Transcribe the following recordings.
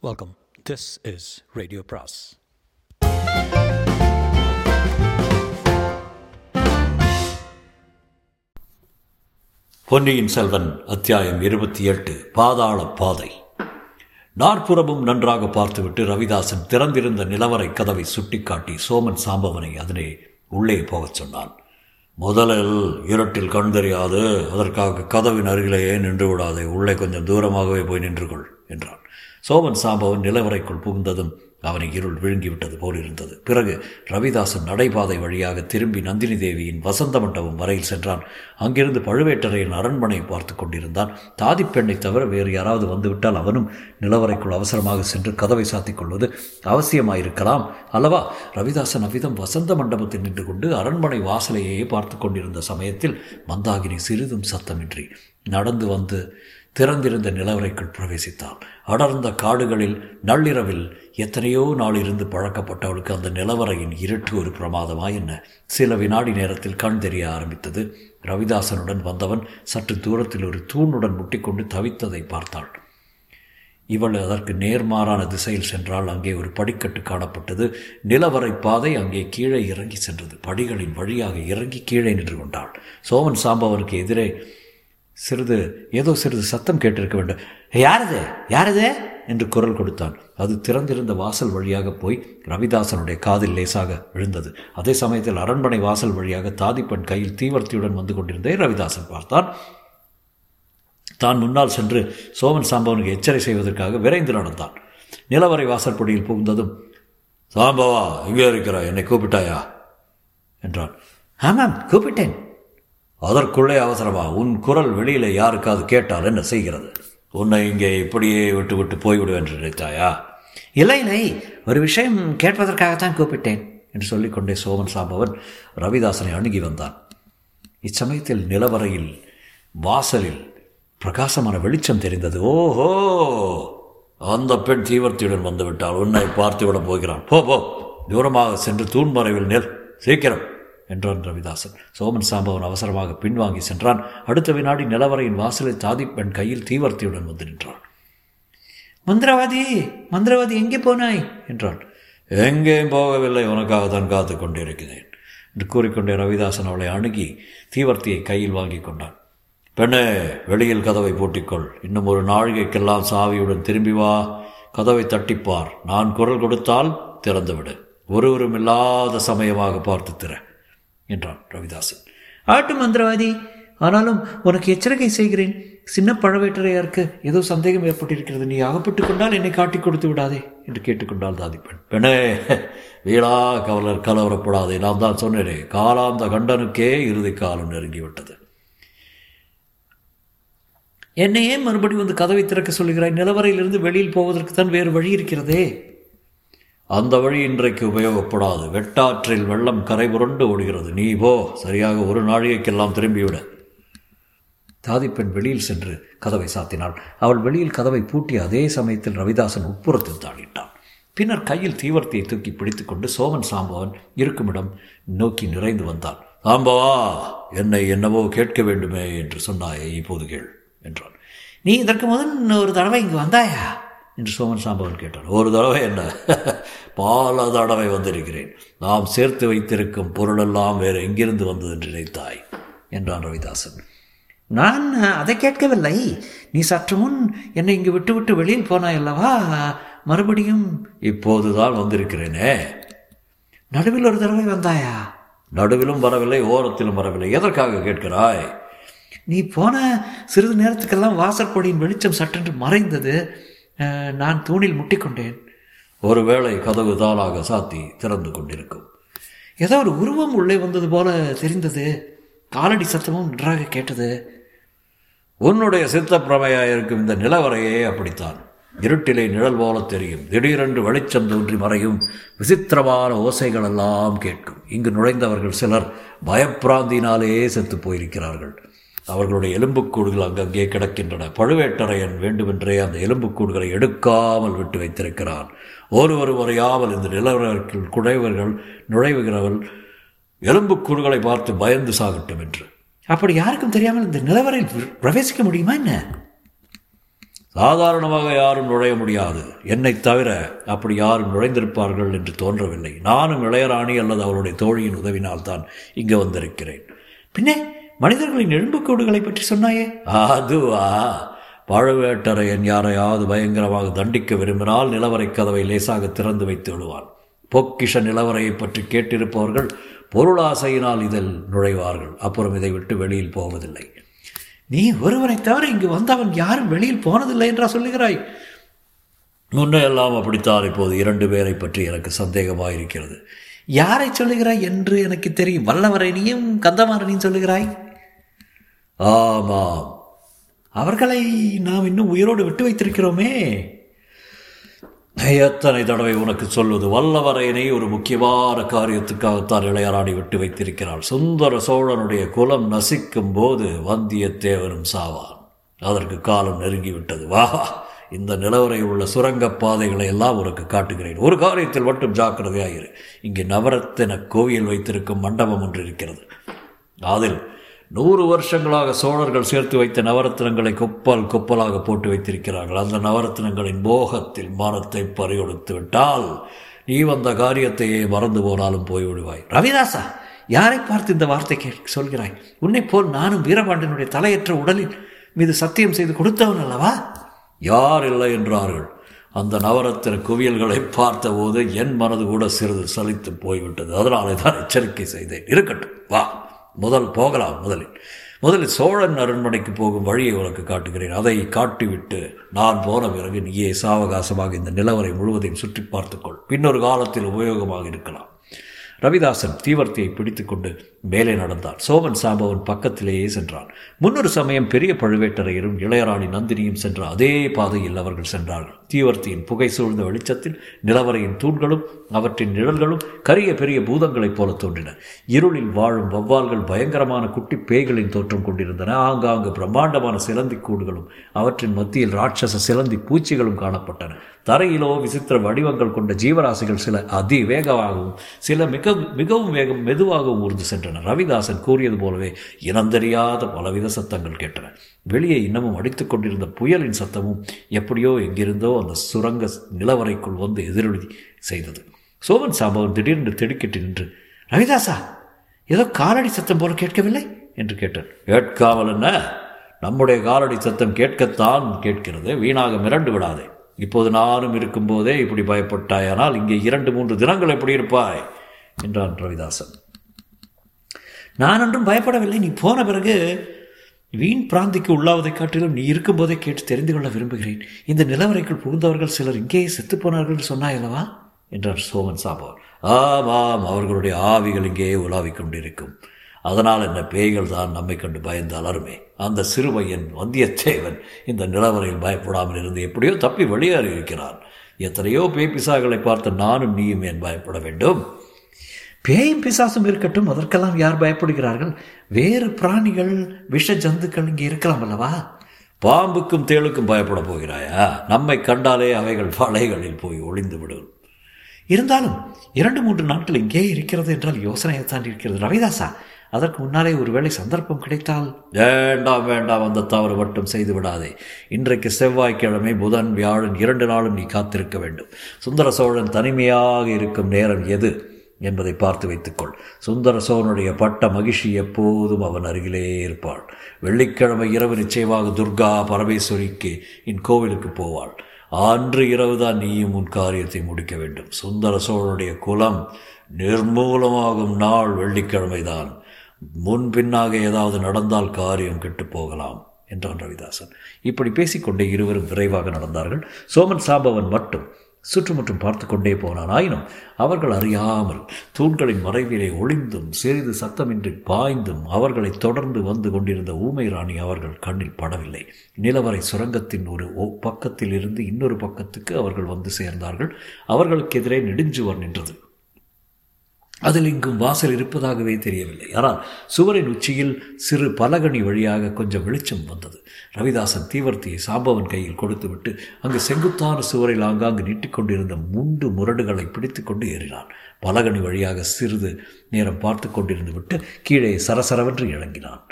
Welcome this is radio பிராஸ் பொன்னியின் செல்வன் அத்தியாயம் இருபத்தி எட்டு பாதாள பாதை. நாற்புறமும் நன்றாக பார்த்துவிட்டு ரவிதாசன் திறந்திருந்த நிலவரை கதவை சுட்டிக்காட்டி சோமன் சாம்பவனை அதனை உள்ளே போகச் சொன்னான். முதலில் இருட்டில் கண் தெரியாது அதற்காக கதவின் அருகிலேயே நின்று விடாதே உள்ளே கொஞ்சம் தூரமாகவே போய் நின்று கொள் என்றான். சோமன் சாம்பவன் நிலவரைக்குள் புகுந்ததும் அவனை இருள் விழுங்கிவிட்டது போலிருந்தது. பிறகு ரவிதாசன் நடைபாதை வழியாக திரும்பி நந்தினி தேவியின் வசந்த மண்டபம் வரையில் சென்றான். அங்கிருந்து பழுவேட்டரையின் அரண்மனை பார்த்து கொண்டிருந்தான். தாதிப்பெண்ணை தவிர வேறு யாராவது வந்துவிட்டால் அவனும் நிலவரைக்குள் அவசரமாக சென்று கதவை சாத்திக் கொள்வது அவசியமாயிருக்கலாம். அல்லவா? ரவிதாசன் அவ்விதம் வசந்த மண்டபத்தில் நின்று கொண்டு அரண்மனை வாசலையே பார்த்து கொண்டிருந்த சமயத்தில் மந்தாகினி சிறிதும் சத்தமின்றி நடந்து வந்து திறந்திருந்த நிலவரைக்குள் பிரவேசித்தாள் அடர்ந்த காடுகளில் நள்ளிரவில் எத்தனையோ நாள் இருந்து பழக்கப்பட்டவளுக்கு அந்த நிலவரையின் இருட்டு ஒரு பிரமாதமா என்ன? சில வினாடி நேரத்தில் கண் தெரிய ஆரம்பித்தது. ரவிதாசனுடன் வந்தவன் சற்று தூரத்தில் ஒரு தூணுடன் முட்டிக்கொண்டு தவித்ததை பார்த்தாள். இவள் அதற்கு நேர்மாறான திசையில் சென்றால் அங்கே ஒரு படிக்கட்டு காணப்பட்டது. நிலவரை பாதை அங்கே கீழே இறங்கி சென்றது. படிகளின் வழியாக இறங்கி கீழே நின்று கொண்டாள். சோமன் சாம்பவனுக்கு எதிரே சிறிது ஏதோ சிறிது சத்தம் கேட்டிருக்க வேண்டும். யாரது? யாரது? என்று குரல் கொடுத்தான். அது திறந்திருந்த வாசல் வழியாக போய் ரவிதாசனுடைய காதில் லேசாக விழுந்தது. அதே சமயத்தில் அரண்மனை வாசல் வழியாக தாதிப்பெண் கையில் தீவர்த்தியுடன் வந்து கொண்டிருந்தே ரவிதாசன் பார்த்தான். தான் முன்னால் சென்று சோமன் சாம்பவனுக்கு எச்சரிக்கை செய்வதற்காக விரைந்து நடந்தான். நிலவரை வாசற்படியில் புகுந்ததும் சாம்பவா இங்கே இருக்கிறா என்னை கூப்பிட்டாயா? என்றான். ஆமாம் கூப்பிட்டேன். அதற்குள்ளே அவசரமா உன் குரல் வெளியில யாருக்காவது கேட்டால் என்ன செய்கிறது? உன்னை இங்கே இப்படியே விட்டு விட்டு போய்விடுவேன் என்று நினைத்தாயா? இல்லை இல்லை ஒரு விஷயம் கேட்பதற்காகத்தான் கூப்பிட்டேன் என்று சொல்லிக்கொண்டே சோமன் சாம்பவன் ரவிதாசனை அணுகி வந்தான். இச்சமயத்தில் நிலவரையில் வாசலில் பிரகாசமான வெளிச்சம் தெரிந்தது. ஓஹோ! அந்த பெண் தீவர்த்தியுடன் வந்துவிட்டால் உன்னை பார்த்துவிடப் போகிறான். போ போ தூரமாக சென்று தூண்மறைவில் நெல். சீக்கிரம். என்றான் ரவிதாசன். சோமன் சாம்பவன் அவசரமாக பின்வாங்கி சென்றான். அடுத்த வினாடி நிலவரையின் வாசலை தாதிப்பெண் கையில் தீவர்த்தியுடன் வந்து நின்றான். மந்திரவாதி மந்திரவாதி எங்கே போனாய்? என்றான். எங்கேயும் போகவில்லை உனக்காக தான் காத்து கொண்டிருக்கிறேன் என்று கூறிக்கொண்டே ரவிதாசன் அவளை அணுகி தீவர்த்தியை கையில் வாங்கி கொண்டான். பெண்ணே வெளியில் கதவை பூட்டிக்கொள். இன்னும் ஒரு நாழிகைக்கெல்லாம் சாவியுடன் திரும்பி வா. கதவை தட்டிப்பார். நான் குரல் கொடுத்தால் திறந்துவிடு. ஒருவரும் இல்லாத சமயமாக பார்த்து திற. என்றான் ரவிதாசன். ஆட்டு மந்திரவாதி ஆனாலும் உனக்கு எச்சரிக்கை செய்கிறேன். சின்ன பழவேட்டரையாருக்கு ஏதோ சந்தேகம் ஏற்பட்டிருக்கிறது. நீ அகப்பட்டுக் கொண்டால் என்னை காட்டிக் கொடுத்து விடாதே என்று கேட்டுக்கொண்டால் தாதிப்பெண் பெண்ணே வீணா கவலர் கலவரப்படாதே. நான் தான் சொன்னேனே காலாந்த கண்டனுக்கே இறுதி காலம் நெருங்கிவிட்டது. என்னையே மறுபடியும் வந்து கதவை திறக்க சொல்லுகிறாய். நிலவரையிலிருந்து வெளியில் போவதற்கு தான் வேறு வழி இருக்கிறதே. அந்த வழி இன்றைக்கு உபயோகப்படாது. வெட்டாற்றில் வெள்ளம் கரை புரண்டு ஓடுகிறது. நீ போ. சரியாக ஒரு நாழிகைக்கெல்லாம் திரும்பிவிட. தாதிப்பெண் வெளியில் சென்று கதவை சாத்தினாள். அவள் வெளியில் கதவை பூட்டிய அதே சமயத்தில் ரவிதாசன் உட்புறத்தில் தாளிட்டான். பின்னர் கையில் தீவர்த்தியை தூக்கி பிடித்துக்கொண்டு சோமன் சாம்பவன் இருக்குமிடம் நோக்கி நிறைந்து வந்தான். சாம்பவா என்னை என்னவோ கேட்க வேண்டுமே என்று சொன்னாயே. இப்போது கேள் என்றான். நீ இதற்கு முதல் ஒரு தடவை இங்கு வந்தாயா? என்று சோமன் சாம்பவன் கேட்டான். ஒரு தடவை என்ன? பல தடவை வந்திருக்கிறேன். நாம் சேர்த்து வைத்திருக்கும் பொருளெல்லாம் வேறு எங்கிருந்து வந்தது என்று நினைத்தாய்? என்றான் ரவிதாசன். நான் அதை கேட்கவில்லை. நீ சற்று முன் என்னை இங்கு விட்டுவிட்டு வெளியில் போனாய் அல்லவா? மறுபடியும் இப்போதுதான் வந்திருக்கிறேனே. நடுவில் ஒரு தடவை வந்தாயா? நடுவிலும் வரவில்லை ஓரத்திலும் வரவில்லை. எதற்காக கேட்கிறாய்? நீ போன சிறிது நேரத்துக்கெல்லாம் வாசற்படியின் வெளிச்சம் சட்டென்று மறைந்தது. நான் தூணில் முட்டிக்கொண்டேன். ஒருவேளை கதவு தாளாக சாத்தி திறந்து கொண்டிருக்கும். ஏதோ ஒரு உருவம் உள்ளே வந்தது போல தெரிந்தது. காலடி சத்தமும் நன்றாக கேட்டது. உன்னுடைய சித்த பிரமையாயிருக்கும் இந்த நிலவரையே அப்படித்தான். இருட்டிலே நிழல் போல தெரியும். திடீரென்று வெளிச்சம் தோன்றி மறையும் விசித்திரமான ஓசைகளெல்லாம் கேட்கும். இங்கு நுழைந்தவர்கள் சிலர் பயப்பிராந்தினாலே செத்து போயிருக்கிறார்கள். அவர்களுடைய எலும்புக்கூடுகள் அங்கங்கே கிடக்கின்றன. பழுவேட்டரையன் வேண்டுமென்றே அந்த எலும்புக்கூடுகளை எடுக்காமல் விட்டு வைத்திருக்கிறான். ஒருவர் வரையாமல் இந்த நிலவரர்கள் குடைவர்கள் நுழைவுகிறவர்கள் எலும்புக்கூடுகளை பார்த்து பயந்து சாகட்டும் என்று. அப்படி யாருக்கும் தெரியாமல் இந்த நிலவரையில் பிரவேசிக்க முடியுமா என்ன? சாதாரணமாக யாரும் நுழைய முடியாது. என்னை தவிர அப்படி யாரும் நுழைந்திருப்பார்கள் என்று தோன்றவில்லை. நானும் இளையராணி அல்லது அவருடைய தோழியின் உதவினால் தான் இங்கு வந்திருக்கிறேன். பின்னே மனிதர்களின் எலும்புக்கூடுகளை பற்றி சொன்னாயே? அதுவா? பழுவேட்டரையன் யாரையாவது பயங்கரமாக தண்டிக்க விரும்பினால் நிலவரை கதவை லேசாக திறந்து வைத்து விடுவான். பொக்கிஷ நிலவரையை பற்றி கேட்டிருப்பவர்கள் பொருளாசையினால் இதில் நுழைவார்கள். அப்புறம் இதை விட்டு வெளியில் போவதில்லை. நீ ஒருவனை தவிர இங்கு வந்தவன் யாரும் வெளியில் போனதில்லை என்றா சொல்லுகிறாய்? முன்னே எல்லாம் அப்படித்தான் இப்போது. இரண்டு பேரை பற்றி எனக்கு சந்தேகமாக இருக்கிறது யாரை சொல்லுகிறாய் என்று எனக்கு தெரியும். வல்லவரணியும் கந்தமாறனையும் சொல்லுகிறாய்? ஆமாம். அவர்களை நாம் இன்னும் உயிரோடு விட்டு வைத்திருக்கிறோமே. எத்தனை தடவை உனக்கு சொல்வது? வல்லவரையனை ஒரு முக்கியமான காரியத்துக்காகத்தான் இளையராணி விட்டு வைத்திருக்கிறாள். சுந்தர சோழனுடைய குலம் நசிக்கும் போது வந்தியத்தேவரும் சாவான். அதற்கு காலம் நெருங்கிவிட்டது. வா இந்த நிலவரை உள்ள சுரங்கப் பாதைகளை எல்லாம் உனக்கு காட்டுகிறேன். ஒரு காரியத்தில் மட்டும் ஜாக்கிரதையாயிரு. இங்கே நவரத்தின கோவில் வைத்திருக்கும் மண்டபம் ஒன்று இருக்கிறது. அதில் நூறு வருஷங்களாக சோழர்கள் சேர்த்து வைத்த நவரத்தினங்களை கொப்பல் கொப்பலாக போட்டு வைத்திருக்கிறார்கள். அந்த நவரத்தினங்களின் மோகத்தில் மானத்தை பறிகொடுத்து விட்டால் நீ வந்த காரியத்தையே மறந்து போனாலும் போய்விடுவாய். ரவிதாசா யாரை பார்த்து இந்த வார்த்தை கே சொல்கிறாய்? உன்னை போல் நானும் வீரபாண்டியனுடைய தலையற்ற உடலில் மீது சத்தியம் செய்து கொடுத்தவன் அல்லவா? யார் இல்லை என்றார்கள். அந்த நவரத்தின குவியல்களை பார்த்தபோது என் மனது கூட சிறிது சலித்து போய்விட்டது. அதனாலே தான் எச்சரிக்கை செய்தேன். இருக்கட்டும் வா. முதல் போகலாம் முதலில். முதலில் சோழன் அரண்மனைக்கு போகும் வழியை உனக்கு காட்டுகிறேன். அதை காட்டிவிட்டு நான் போன பிறகு நீயே சாவகாசமாக இந்த நிலவரை முழுவதையும் சுற்றி பார்த்துக்கொள். பின்னொரு காலத்தில் உபயோகமாக இருக்கலாம். ரவிதாசன் தீவர்த்தியை பிடித்துக்கொண்டு மேலே நடந்தான். சோமன் சாம்பவன் பக்கத்திலேயே சென்றான். முன்னொரு சமயம் பெரிய பழுவேட்டரையரும் இளையராணி நந்தினியும் சென்ற அதே பாதையில் அவர்கள் சென்றார்கள். தீவர்த்தியின் புகை சூழ்ந்த வெளிச்சத்தில் நிலவரையின் தூண்களும் அவற்றின் நிழல்களும் கரிய பெரிய பூதங்களைப் போல தோன்றின. இருளில் வாழும் வவ்வால்கள் பயங்கரமான குட்டி பேய்களின் தோற்றம் கொண்டிருந்தன. ஆங்காங்கு பிரம்மாண்டமான சிலந்தி கூடுகளும் அவற்றின் மத்தியில் ராட்சச சிலந்தி பூச்சிகளும் காணப்பட்டன. தரையிலோ விசித்திர வடிவங்கள் கொண்ட ஜீவராசிகள் சில அதிவேகமாகவும் சில மிக மிகவும் வேகம் மெதுவாகவும் ஊர்ந்து சென்றன ரவிதாசன் கூறியது போலவே இனந்தெரியாத பலவித சத்தங்கள் கேட்டன. வெளியே இன்னமும் அடித்து கொண்டிருந்த புயலின் சத்தமும் எப்படியோ எங்கிருந்தோ அந்த சுரங்க நிலவரைக்குள் வந்து எதிரொலி செய்தது. சோமன் சாம்பவன் திடீரென்று திடுக்கிட்டு நின்று ரவிதாசா ஏதோ காலடி சத்தம் போல கேட்கவில்லை? என்று கேட்டான். கேட்காமல் என்ன? நம்முடைய காலடி சத்தம் கேட்கத்தான் கேட்கிறது. வீணாக மிரண்டு விடாதே. இப்போது நானும் இருக்கும்போதே இப்படி பயப்பட்டாயானால் இங்கே இரண்டு மூன்று தினங்கள் எப்படி இருப்பாய்? என்றான் ரவிதாசன். நான் ஒன்றும் பயப்படவில்லை. நீ போன பிறகு வீண் பிராந்திக்கு உள்ளாவதை காட்டிலும் நீ இருக்கும்போதே கேட்டு தெரிந்து கொள்ள விரும்புகிறேன். இந்த நிலவரைக்குள் புகுந்தவர்கள் சிலர் இங்கேயே செத்துப்போனார்கள் என்று சொன்னாயல்லவா என்றார் சோமன் சாம்பவர் ஆமாம். அவர்களுடைய ஆவிகள் இங்கேயே உலாவிக் கொண்டிருக்கும். அதனால் என்ன பேய்கள் தான் நம்மை கண்டு பயந்து அலருமே அந்த சிறுவையன் வந்தியத்தேவன் இந்த நிலவரையில் பயப்படாமல் இருந்து எப்படியோ தப்பி வெளியேறி இருக்கிறான் எத்தனையோ பேய் பிசாக்களை பார்த்து நானும் நீயும் ஏன் பயப்பட வேண்டும்? பேயும் பிசாசும் இருக்கட்டும் அதற்கெல்லாம் யார் பயப்படுகிறார்கள்? வேறு பிராணிகள் விஷ ஜந்துக்கள் இங்கே இருக்கலாம் அல்லவா? பாம்புக்கும் தேளுக்கும் பயப்பட போகிறாயா? நம்மை கண்டாலே அவைகள் வலைகளில் போய் ஒளிந்து விடும் இருந்தாலும் இரண்டு மூன்று நாட்கள் இங்கே இருக்கிறது என்றால் யோசனையைத்தான் இருக்கிறது. ரவிதாசா அதற்கு முன்னாலே ஒருவேளை சந்தர்ப்பம் கிடைத்தால்? வேண்டாம் வேண்டாம் அந்த தவறு மட்டும் செய்து விடாதே. இன்றைக்கு செவ்வாய்க்கிழமை புதன் வியாழன் இரண்டு நாளும் நீ காத்திருக்க வேண்டும். சுந்தர சோழன் தனிமையாக இருக்கும் நேரம் எது? என்பதை பார்த்து வைத்துக்கொள். சுந்தர சோழனுடைய பட்ட மகிழ்ச்சி எப்போதும் அவன் அருகிலே இருப்பாள். வெள்ளிக்கிழமை இரவு நிச்சயமாக துர்கா பரமேஸ்வரிக்கு இன் கோவிலுக்கு போவாள். அன்று இரவுதான் நீயும் உன் காரியத்தை முடிக்க வேண்டும். சுந்தர சோழனுடைய குலம் நிர்மூலமாகும் நாள் வெள்ளிக்கிழமைதான். முன்பின்னாக ஏதாவது நடந்தால் காரியம் கெட்டு போகலாம் என்றான் ரவிதாசன். இப்படி பேசிக்கொண்டே இருவரும் விரைவாக நடந்தார்கள். சோமன் சாம்பவன் மட்டும் சுற்றுமுற்றும் பார்த்து கொண்டே போனான். ஆயினும் அவர்கள் அறியாமல் தூண்களின் மறைவிலே ஒளிந்தும் சிறிது சத்தமின்றி பாய்ந்தும் அவர்களை தொடர்ந்து வந்து கொண்டிருந்த ஊமை ராணி அவர்கள் கண்ணில் படவில்லை. நிலவரை சுரங்கத்தின் ஒரு பக்கத்தில் இருந்து இன்னொரு பக்கத்துக்கு அவர்கள் வந்து சேர்ந்தார்கள். அவர்களுக்கு எதிரே நெடுஞ்சுவர் நின்றது. அதில் இங்கும் வாசல் இருப்பதாகவே தெரியவில்லை. ஆனால் சுவரின் உச்சியில் சிறு பலகனி வழியாக கொஞ்சம் வெளிச்சம் வந்தது. ரவிதாசன் தீவர்த்தியை சாம்பவன் கையில் கொடுத்துவிட்டு அங்கு செங்குத்தான சுவரில் ஆங்காங்கு நீட்டிக்கொண்டிருந்த முண்டு முரடுகளை பிடித்து கொண்டு ஏறினான். பலகனி வழியாக சிறிது நேரம் பார்த்து கொண்டிருந்து விட்டு கீழே சரசரவென்று இறங்கினான்.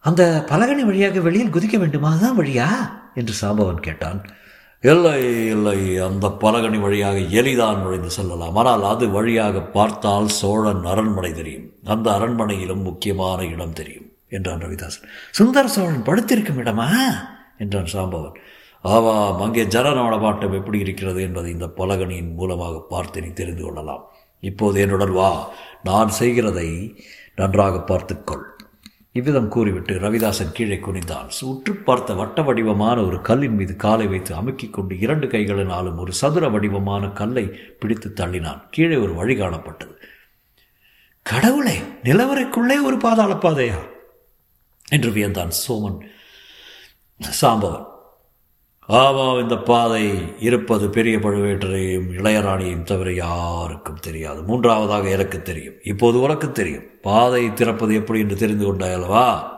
அந்த பலகனி வழியாக வெளியில் குதிக்க வேண்டுமாதான் வழியா? என்று சாம்பவன் கேட்டான். இல்லை இல்லை அந்த பலகனி வழியாக எளிதான் நுழைந்து செல்லலாம். ஆனால் அது வழியாக பார்த்தால் சோழன் அரண்மனை தெரியும். அந்த அரண்மனையிலும் முக்கியமான இடம் தெரியும் என்றான் ரவிதாசன். சுந்தர சோழன் படுத்திருக்கும் இடமா? என்றான் சாம்பவன். ஆவாம் அங்கே ஜன நடமாட்டம் எப்படி இருக்கிறது என்பதை இந்த பலகனியின் மூலமாக பார்த்து நீ தெரிந்து கொள்ளலாம். இப்போது என்னுடன் வா. நான் செய்கிறதை நன்றாக பார்த்துக்கொள் இவ்விதம் கூறிவிட்டு ரவிதாசன் கீழே குனிந்தான் உற்று பார்த்த வட்ட வடிவமான ஒரு கல்லின் மீது காலை வைத்து அமுக்கிக் கொண்டு இரண்டு கைகளினாலும் ஒரு சதுர வடிவமான கல்லை பிடித்து தள்ளினான். கீழே ஒரு வழி காணப்பட்டது. கடவுளே நிலவரைக்குள்ளே ஒரு பாதாள பாதையா? என்று வியந்தான் சோமன் சாம்பவன். ஆமாம் இந்த பாதை இருப்பது பெரிய பழுவேட்டரையும் இளையராணியையும் தவிர யாருக்கும் தெரியாது. மூன்றாவதாக எனக்கு தெரியும். இப்போது உனக்கு தெரியும். பாதை திறப்பது எப்படி என்று தெரிந்து கொண்டாயல்லவா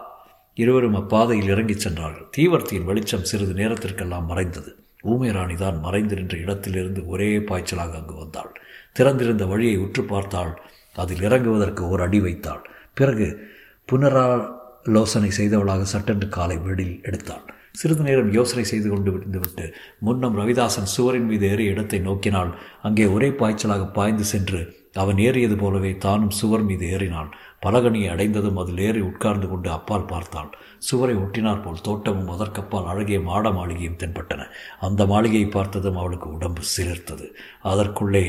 இருவரும் அப்பாதையில் இறங்கிச் சென்றார்கள். தீவர்த்தியின் வெளிச்சம் சிறிது நேரத்திற்கெல்லாம் மறைந்தது. ஊமைராணி தான் மறைந்து நின்ற இடத்திலிருந்து ஒரே பாய்ச்சலாக அங்கு வந்தாள். திறந்திருந்த வழியை உற்று பார்த்தாள். அதில் இறங்குவதற்கு ஒரு அடி வைத்தாள். பிறகு புனராலோசனை செய்தவளாக சட்டென்று காலை வெளியில் எடுத்தாள். சிறிது நேரம் யோசனை செய்து கொண்டு விட்டு முன்னம் ரவிதாசன் சுவரின் மீது ஏறிய இடத்தை நோக்கினால் அங்கே ஒரே பாய்ச்சலாக பாய்ந்து சென்று அவன் ஏறியது போலவே தானும் சுவர் மீது ஏறினாள். பலகனியை அடைந்ததும் அதில் ஏறி உட்கார்ந்து கொண்டு அப்பால் பார்த்தாள். சுவரை ஒட்டினார் போல் தோட்டமும் அதற்கப்பால் அழகிய மாட மாளிகையும் தென்பட்டன. அந்த மாளிகையை பார்த்ததும் அவளுக்கு உடம்பு சிலிர்த்தது. அதற்குள்ளே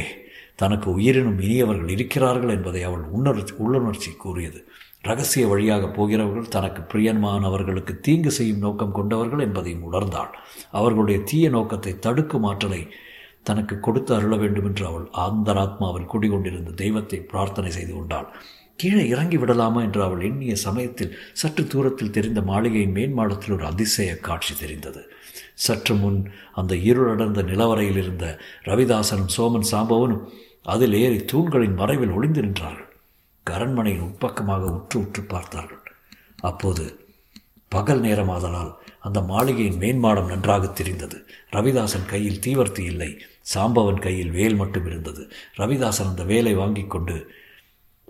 தனக்கு உயிரினும் இனியவர்கள் இருக்கிறார்கள் என்பதை அவள் உணர்ச்சி உள்ளுணர்ச்சி கூறியது. ரகசிய வழியாக போகிறவர்கள் தனக்கு பிரியன்மானவர்களுக்கு தீங்கு செய்யும் நோக்கம் கொண்டவர்கள் என்பதையும் உணர்ந்தாள். அவர்களுடைய தீய நோக்கத்தை தடுக்கும் ஆற்றலை தனக்கு கொடுத்து அருள வேண்டும் என்று அவள் ஆந்தராத்மாவில் குடிகொண்டிருந்த தெய்வத்தை பிரார்த்தனை செய்து கொண்டாள். கீழே இறங்கி விடலாமா என்று அவள் எண்ணிய சமயத்தில் சற்று தூரத்தில் தெரிந்த மாளிகையின் மேன்மாடத்தில் ஒரு அதிசய காட்சி தெரிந்தது. சற்று முன் அந்த இருளடர்ந்த நிலவரையில் இருந்த ரவிதாசனும் சோமன் சாம்பவனும் அதில் ஏறி தூண்களின் மறைவில் ஒளிந்து நின்றார்கள். அரண்மனையின் உட்பக்கமாக உற்று உற்று பார்த்தார்கள். அப்போது பகல் நேரமாதலால் அந்த மாளிகையின் மேன்மாடம் நன்றாக தெரிந்தது. ரவிதாசன் கையில் தீவர்த்தி இல்லை. சாம்பவன் கையில் வேல் மட்டும் இருந்தது. ரவிதாசன் அந்த வேலை வாங்கி கொண்டு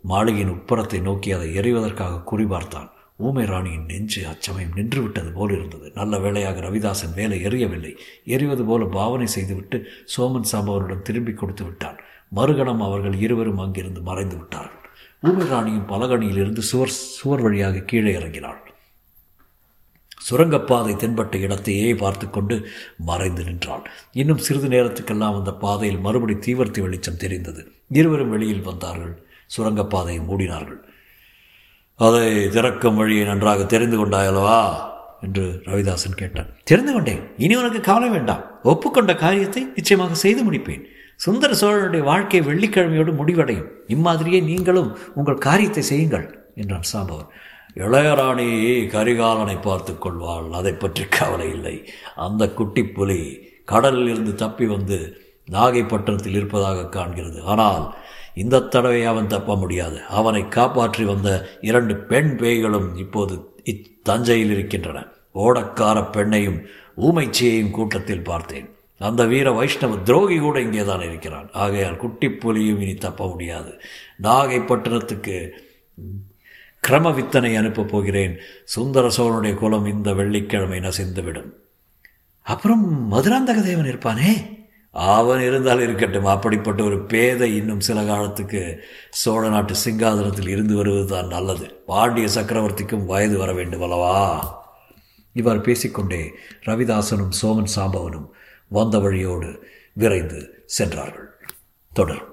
மாளிகையின் உட்புறத்தை நோக்கி அதை எறிவதற்காக குறிபார்த்தான் ஊமை ராணியின் நெஞ்சு அச்சமயம் நின்றுவிட்டது போல் இருந்தது. நல்ல வேளையாக ரவிதாசன் வேலை எறியவில்லை. எறிவது போல பாவனை செய்துவிட்டு சோமன் சாம்பவனிடம் திரும்பி கொடுத்து விட்டான். மறுகணம் அவர்கள் இருவரும் அங்கிருந்து மறைந்து விட்டார்கள். ஊமை ராணியும் பலகணியிலிருந்து சுவர் சுவர் வழியாக கீழே இறங்கினாள். சுரங்கப்பாதை தென்பட்ட இடத்தையே பார்த்து கொண்டு மறைந்து நின்றாள். இன்னும் சிறிது நேரத்துக்கெல்லாம் அந்த பாதையில் மறுபடி தீவர்த்தி வெளிச்சம் தெரிந்தது. இருவரும் வெளியில் வந்தார்கள். சுரங்கப்பாதையை மூடினார்கள். அதை திறக்கும் வழியை நன்றாக தெரிந்து கொண்டாயல்லவா? என்று ரவிதாசன் கேட்டான். தெரிந்து கொண்டேன். இனி உனக்கு கவலை வேண்டாம். ஒப்புக்கொண்ட காரியத்தை நிச்சயமாக செய்து முடிப்பேன். சுந்தர சோழனுடைய வாழ்க்கை வெள்ளிக்கிழமையோடு முடிவடையும். இம்மாதிரியே நீங்களும் உங்கள் காரியத்தை செய்யுங்கள் என்றான் சாம்பவர். இளையராணி கரிகாலனை பார்த்து கொள்வாள் அதை பற்றி கவலை இல்லை. அந்த குட்டி புலி கடலில் இருந்து தப்பி வந்து நாகைப்பட்டினத்தில் இருப்பதாக காண்கிறது. ஆனால் இந்த தடவை அவன் தப்ப முடியாது. அவனை காப்பாற்றி வந்த இரண்டு பெண் பேய்களும் இப்போது இத்தஞ்சையில் இருக்கின்றன. ஓடக்கார பெண்ணையும் ஊமைச்சியையும் கூட்டத்தில் பார்த்தேன். அந்த வீர வைஷ்ணவ துரோகி கூட இங்கே தான் இருக்கிறான். ஆகையால் குட்டி புலியும் இனி தப்ப முடியாது. நாகைப்பட்டினத்துக்கு கிரம வித்தனை அனுப்பப் போகிறேன். சுந்தர சோழனுடைய குலம் இந்த வெள்ளிக்கிழமை நசிந்துவிடும். அப்புறம் மதுராந்தக தேவன் இருப்பானே? அவன் இருந்தால் இருக்கட்டும். அப்படிப்பட்ட ஒரு பேதை இன்னும் சில காலத்துக்கு சோழ நாட்டு சிங்காதனத்தில் இருந்து வருவது தான் நல்லது. பாண்டிய சக்கரவர்த்திக்கும் வயது வர வேண்டும் அல்லவா? இவ்வாறு பேசிக்கொண்டே ரவிதாசனும் சோமன் சாம்பவனும் வந்த வழியோடு விரைந்து சென்றார்கள். தொடரும்.